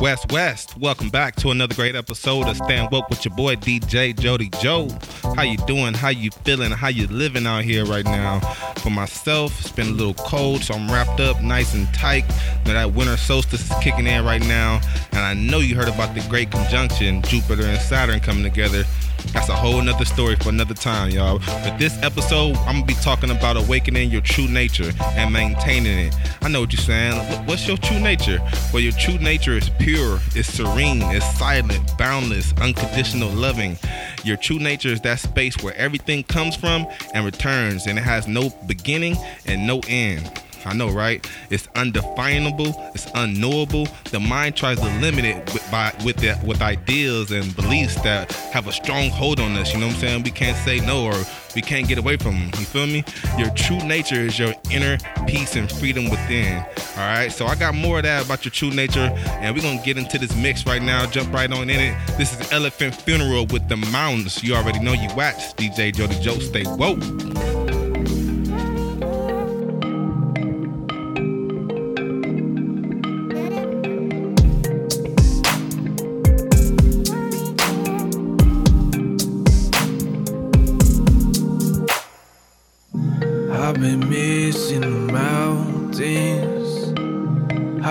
West West, welcome back to another great episode of Stand Woke with your boy DJ Jody Joe. How you doing? How you feeling? How you living out here right now? For myself, it's been a little cold, so I'm wrapped up nice and tight. Now that winter solstice is kicking in right now, and I know you heard about the great conjunction Jupiter and Saturn coming together. That's a whole nother story for another time, y'all. But this episode, I'm gonna be talking about awakening your true nature and maintaining it. I know what you're saying. What's your true nature? Well, your true nature is pure, it's serene, it's silent, boundless, unconditional, loving. Your true nature is that space where everything comes from and returns, and it has no beginning and no end. I know, right? It's undefinable. It's unknowable. The mind tries to limit it with, by with with ideas and beliefs that have a strong hold on us. You know what I'm saying? We can't say no or we can't get away from them. You feel me? Your true nature is your inner peace and freedom within. All right. So I got more of that about your true nature, and we're gonna get into this mix right now. Jump right on in it. This is Elephant Funeral with the Mountains. You already know you watch DJ Jody Joe. Stay woke.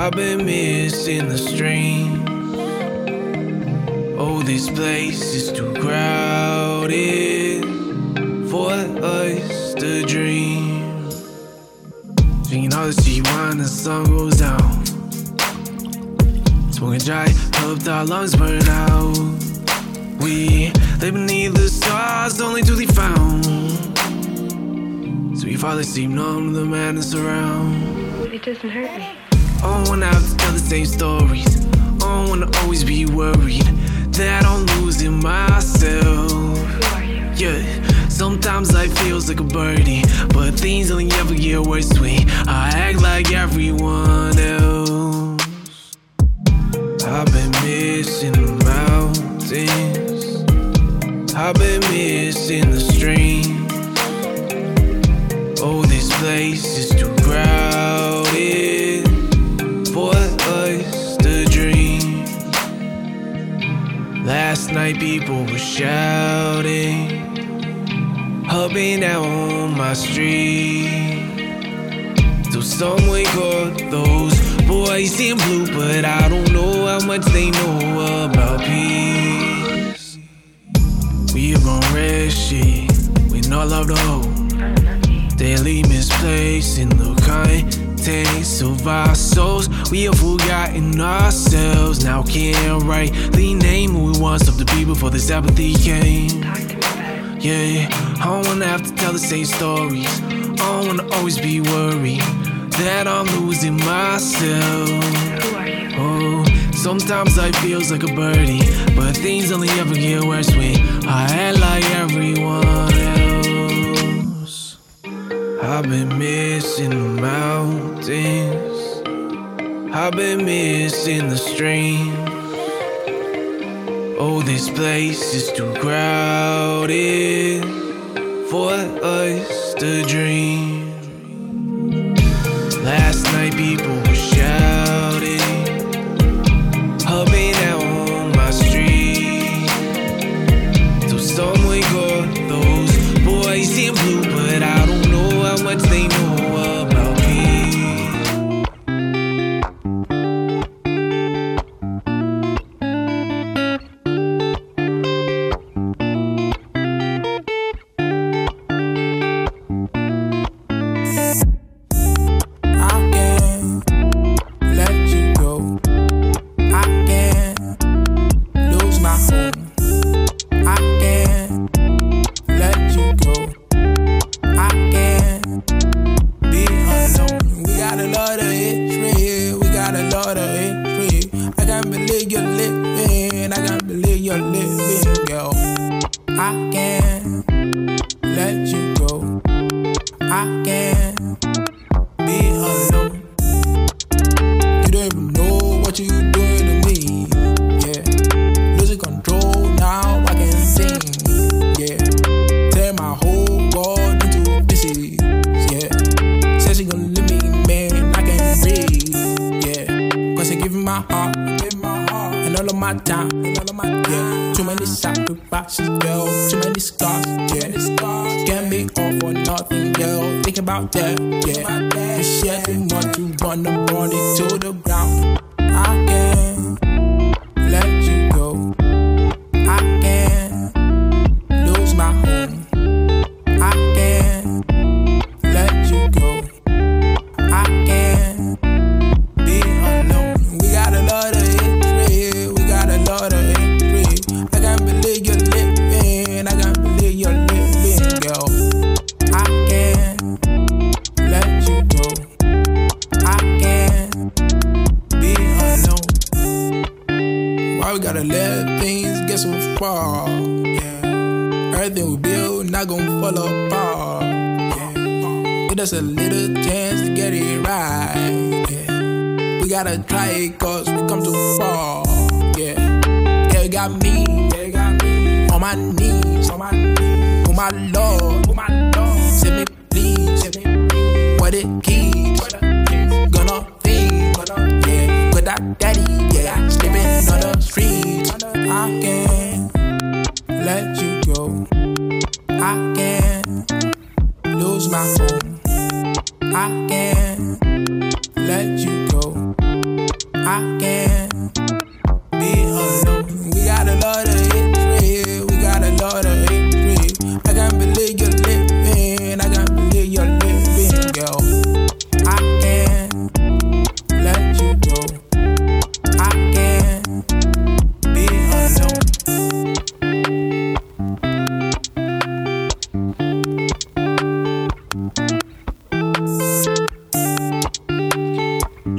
I've been missing the streams. Oh, this place is too crowded for us to dream. Drinking all the sea when the sun goes down. Smoking dry, hope our lungs burn out. We live beneath the stars, only to be found. So we fall asleep, numb to the madness around. It doesn't hurt me. I wanna have to tell the same stories. I wanna always be worried that I'm losing myself. Yeah, sometimes life feels like a birdie, but things only ever get worse when I act like everyone else. I've been missing the mountains, I've been missing the streams. Oh, this place is too Night, people were shouting, hopping out on my street. So some wake up those boys in blue, but I don't know how much they know about peace. We gone red shit with all of the hope. Daily misplaced in the contents of our souls. We have forgotten ourselves. Now can't rightly name once of the people for this apathy came. Talk to me about it. Yeah, I don't wanna have to tell the same stories. I don't wanna always be worried that I'm losing myself. Who are you? Oh, sometimes life feels like a birdie, but things only ever get worse when I act like everyone else. I've been missing the mountains, I've been missing the stream. Oh, this place is too crowded for us to dream. Last night, people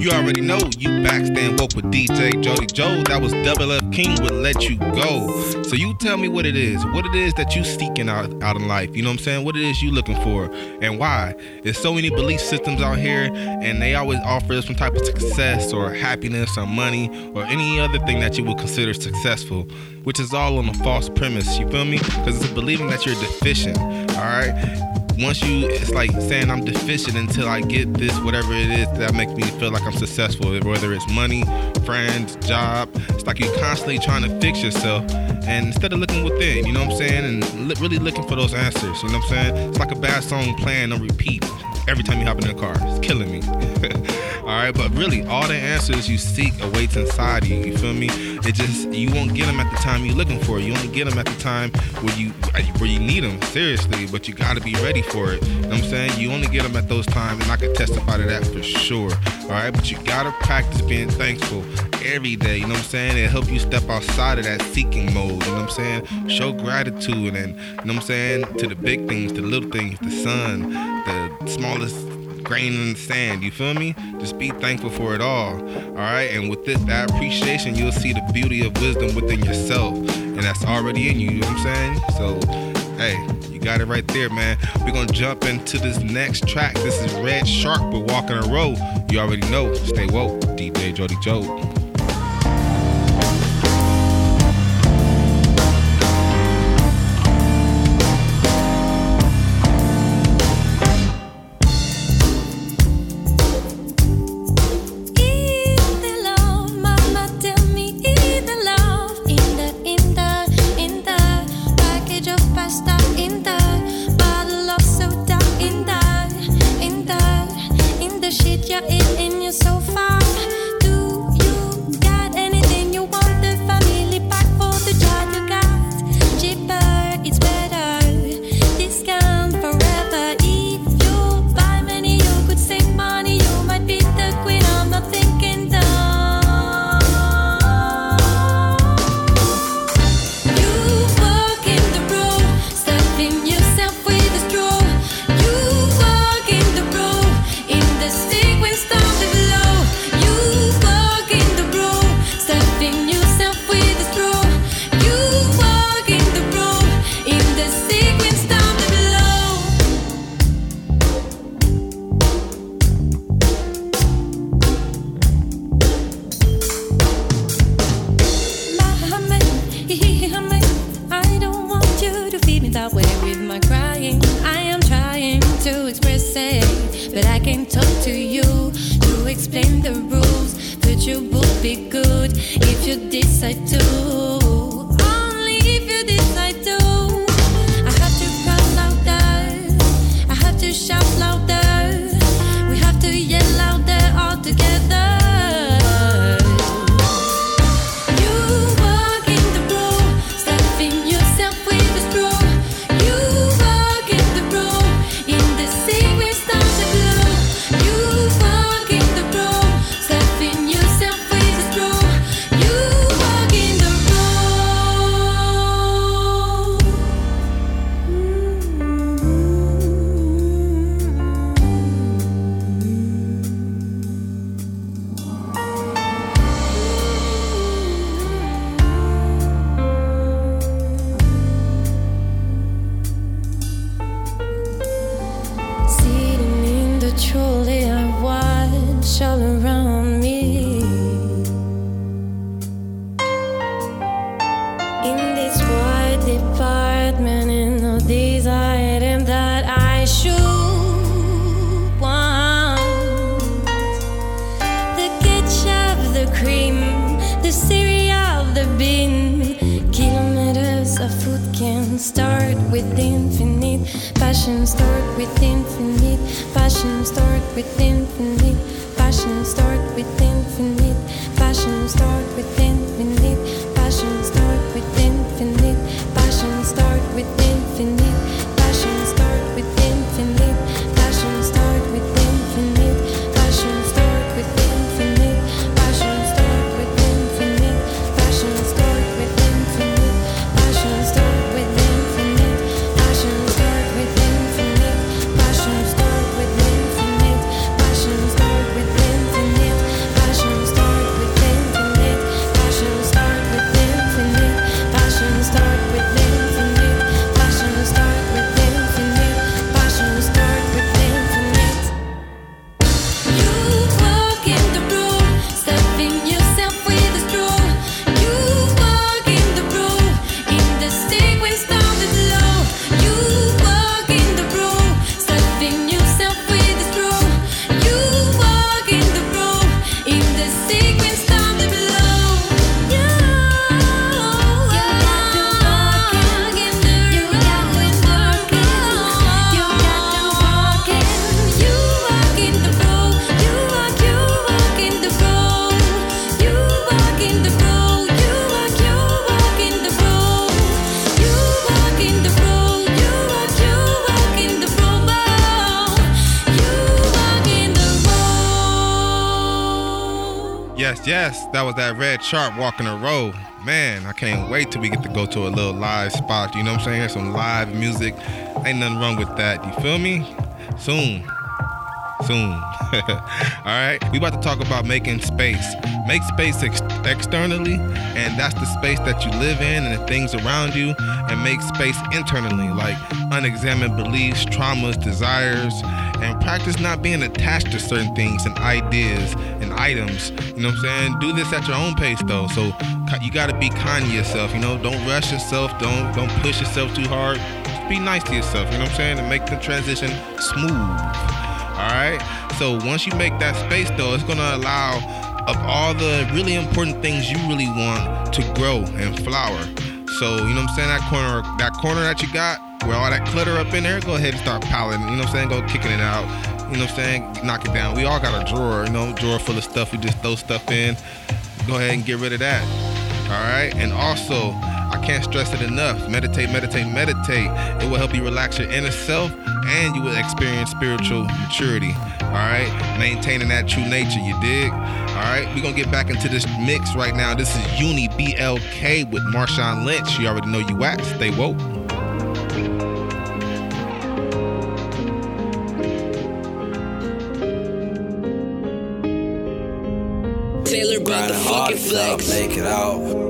You already know you back stand woke with DJ Jody Joe. That was Double F King would let you go. So you tell me what it is, what it is that you seeking out out in life. You know what I'm saying? What it is you looking for, and why? There's so many belief systems out here, and they always offer some type of success or happiness or money or any other thing that you would consider successful, which is all on a false premise. You feel me? Because it's believing that you're deficient. All right once you it's like saying i'm deficient until i get this whatever it is that makes me feel like i'm successful whether it's money friends job. It's like you're constantly trying to fix yourself and instead of looking within you know what i'm saying? And li- really looking for those answers you know what i'm saying? It's like a bad song playing on repeat every time you hop in the car. It's killing me. All right but really all the answers you seek awaits inside you you feel me? It just you won't get them at the time you're looking for. You only get them at the time where you where you need them seriously but you got to be ready for it. You know what i'm saying? You only get them at those times and i can testify to that for sure. All right but you got to practice being thankful every day you know what i'm saying? It help you step outside of that seeking mode you know what i'm saying? Show gratitude and you know what i'm saying? To the big things the little things the sun the smallest grain in the sand. You feel me? Just be thankful for it all. All right. And with this, that appreciation, you'll see the beauty of wisdom within yourself. And that's already in you. You know what I'm saying? So, hey, you got it right there, man. We're to jump into this next track. This is Red Shark with Walking a Road. You already know. Stay woke. DJ Jody Joe. Yes, that was that Red Shark walking the road. Man, I can't wait till we get to go to a little live spot. You know what I'm saying? Some live music. Ain't nothing wrong with that. You feel me? Soon. Soon. All right. We about to talk about making space. Make space ex- externally, and that's the space that you live in and the things around you, and make space internally, like unexamined beliefs, traumas, desires, and practice not being attached to certain things and ideas and items. You know what I'm saying? Do this at your own pace though. So you got to be kind to yourself. You know, don't rush yourself. Don't don't push yourself too hard. Just be nice to yourself. You know what I'm saying? And make the transition smooth. All right. So once you make that space, though, it's gonna allow of all the really important things you really want to grow and flower. So you know what I'm saying? That corner, that corner that you got, where all that clutter up in there, go ahead and start piling. You know what I'm saying? Go kicking it out. You know what I'm saying? Knock it down. We all got a drawer, you know, drawer full of stuff. We just throw stuff in. Go ahead and get rid of that. All right. And also, I can't stress it enough. Meditate, meditate, meditate. It will help you relax your inner self and you will experience spiritual maturity. All right. Maintaining that true nature, you dig? All right. We're going to get back into this mix right now. This is Uni BLK with Marshawn Lynch. You already know you at. Stay woke. Taylor brought the fucking till I flex. make it out.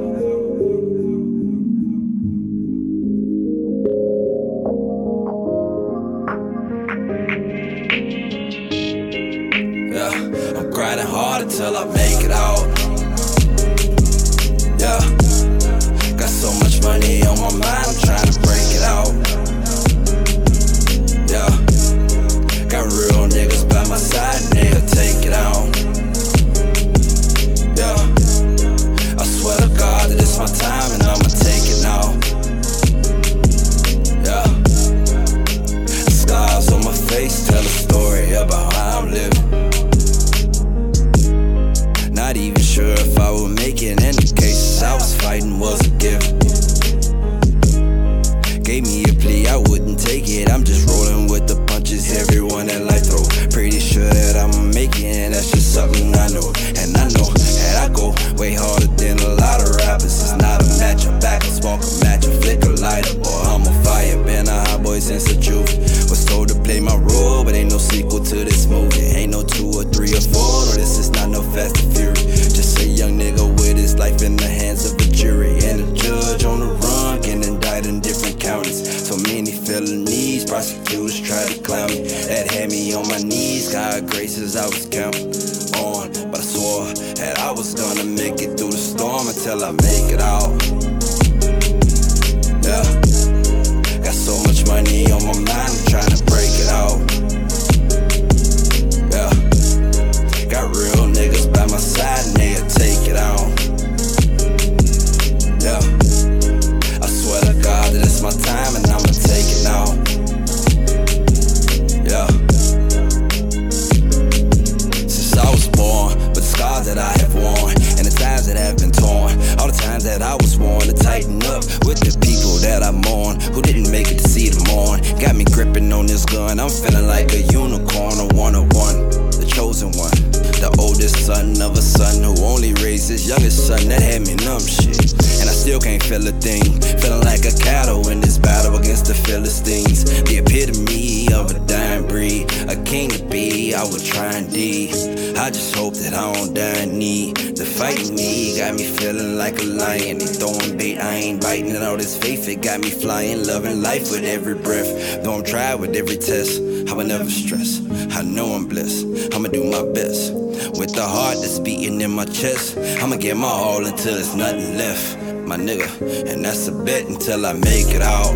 Got me flying. Loving life with every breath. Though I'm tried with every test. I will never stress. I know I'm blessed. I'ma do my best. With the heart that's beating in my chest, I'ma get my all until there's nothing left, my nigga. And that's a bet until I make it out.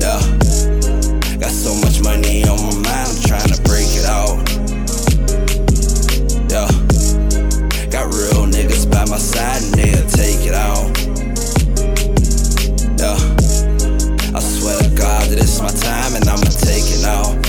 Yeah. Got so much money on my mind, I'm trying to break it out. Yeah. Got real niggas by my side and they'll take it out. God it's my time and I'ma take it now.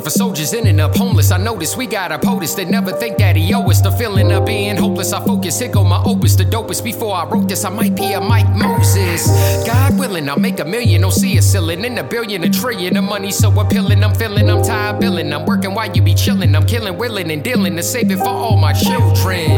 For soldiers ending up homeless. I notice we got a POTUS that never think that he owe us. The feeling of being hopeless. I focus, here go my opus, the dopest. Before I wrote this, I might be a Mike Moses. God willing, I'll make a million, don't see a ceiling. In a billion, a trillion, the money so appealing. I'm feeling, I'm tired billing. I'm working while you be chilling. I'm killing, willing, and dealing to save it for all my children.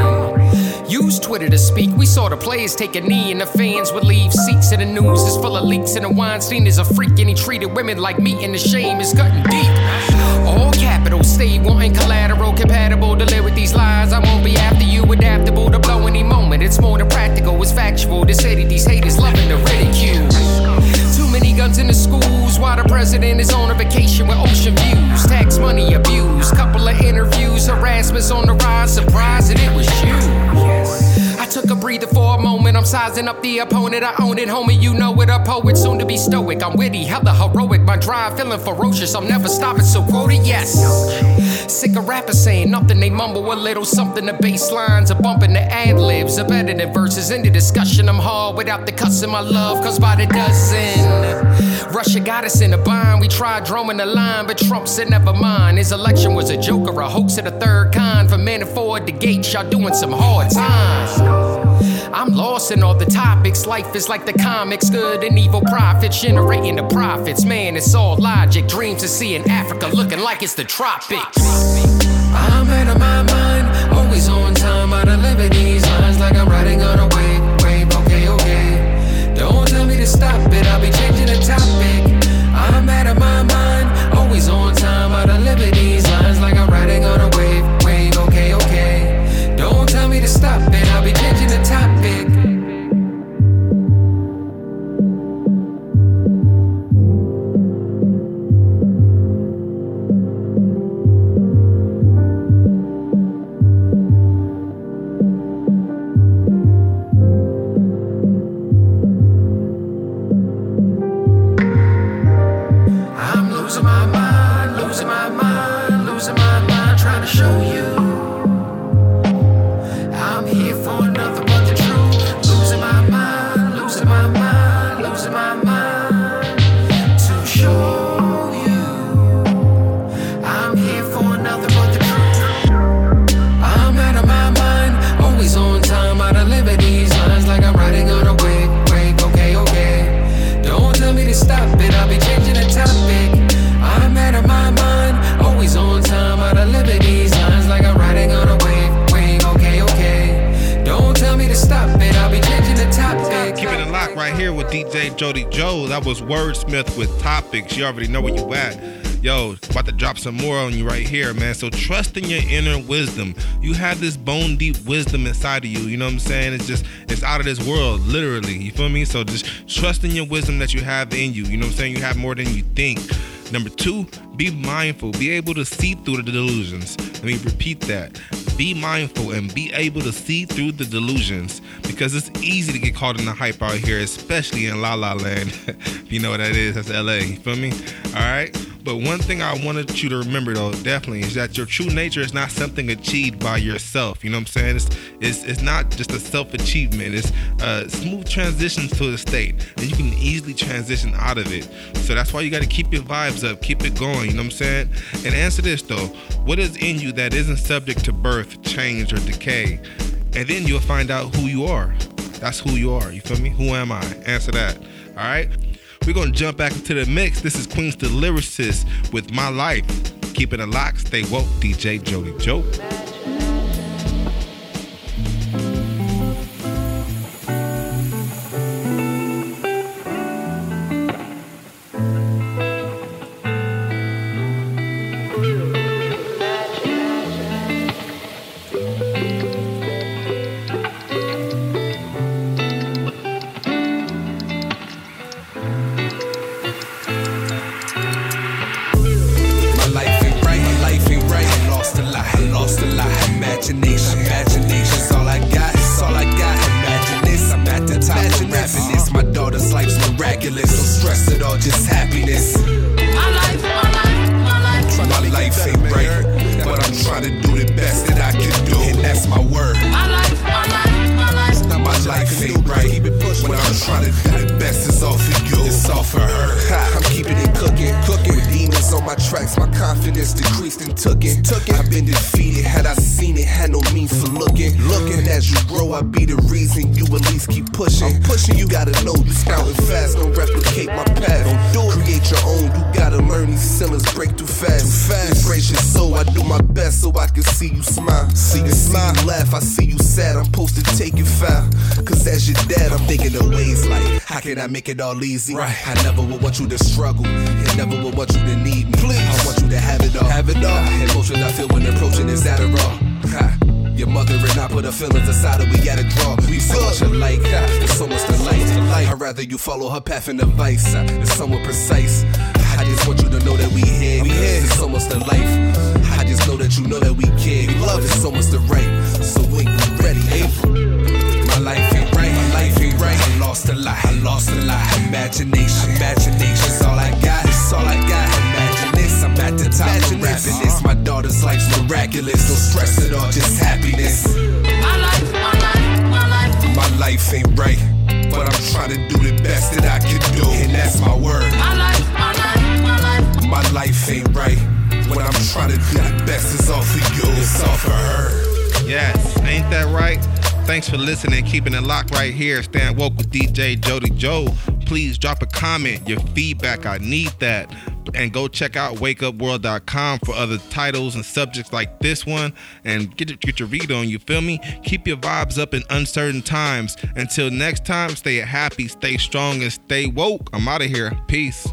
Use Twitter to speak. We saw the players take a knee, and the fans would leave seats. And the news is full of leaks, and the Weinstein is a freak, and he treated women like meat, and the shame is cutting deep. All capital, stay wanting collateral, compatible with these lies. I won't be after you, adaptable to blow any moment. It's more than practical, it's factual. The city, these haters loving the ridicule. Too many guns in the schools while the president is on a vacation with ocean views. Tax money abuse, couple of interviews, harassment's on the rise. Surprised that it was you. Took a breather for a moment. I'm sizing up the opponent. I own it, homie. You know it. A poet, soon to be stoic. I'm witty, hella heroic. My drive feeling ferocious. I'm never stopping, so quote it, yes. Sick of rappers saying nothing. They mumble a little something. The bass lines are bumping. The ad libs are better than verses. In the discussion, I'm hard without the cussing my love. Cause by the dozen, Russia got us in a bind. We tried drumming the line, but Trump said never mind. His election was a joke or a hoax of the third kind. For men to afford the gate, y'all doing some hard times. I'm lost in all the topics. Life is like the comics, good and evil prophets generating the profits. Man, it's all logic. Dreams to see in Africa looking like it's the tropics. I'm out of my mind, Jody Joe. That was Wordsmith with topics. You already know where you at. Yo, about to drop some more on you right here, man. So trust in your inner wisdom. You have this bone deep wisdom inside of you. You know what I'm saying? It's just it's out of this world, literally. You feel me? So just trust in your wisdom that you have in you. You know what I'm saying? You have more than you think. Number two, be mindful. Be able to see through the delusions. Let me repeat that. Be mindful and be able to see through the delusions because it's easy to get caught in the hype out here, especially in La La Land. if you know what that is, that's LA. You feel me? All right. But one thing I wanted you to remember though, definitely, is that your true nature is not something achieved by yourself. You know what I'm saying? It's it's, it's not just a self-achievement. It's uh, smooth transitions to the state, and you can easily transition out of it. So that's why you got to keep your vibes up, keep it going. You know what I'm saying? And answer this though: What is in you that isn't subject to birth, change, or decay? And then you'll find out who you are. That's who you are. You feel me? Who am I? Answer that. All right. We're gonna jump back into the mix. This is Queens the Lyricist with My Life. Keeping it locked, stay woke, DJ Jody Joe. Just happiness. Tracks, my confidence decreased and took it. Took it. I've been defeated, had I seen it, had no means for looking. Looking as you grow, I be the reason you at least keep pushing. I'm pushing, you gotta know you scouting fast, don't replicate my path. Don't do it. Create your own, you gotta learn these ceilings break too fast. Too fast. Embrace your soul, I do my best so I can see you smile. See you smile, laugh, I see you sad. I'm supposed to take you foul. Cause as your dad, I'm thinking of ways like, how can I make it all easy? Right. I never would want you to struggle, and never would want you to need me. Please. I want you to have it all. Have it all. Emotions I feel when approaching is Adderall. Ha. Your mother and I put our feelings aside and we gotta draw. We so much alike, ha. there's so much to like. I'd rather you follow her path and advice. ha. It's somewhat precise. I just want you to know that we here. We here. There's so much to life. I just know that you know that we care. We love it so much to right. So when you ready, April. My life ain't right. My life ain't right. I lost a lot. I lost a lot. Imagination. Imagination's all I got. It's all I got. Imagine this. I'm at the top of rapping this. My daughter's life's miraculous. No stress at all, just happiness. My life, my life, my life. My life ain't right, but I'm trying to do the best that I can do, Thanks for listening, keeping it locked right here. Stand woke with DJ Jody Joe. Please drop a comment, your feedback. I need that. And go check out wakeupworld.com for other titles and subjects like this one and get, get your read on. You feel me? Keep your vibes up in uncertain times. Until next time, stay happy, stay strong, and stay woke. I'm out of here. Peace.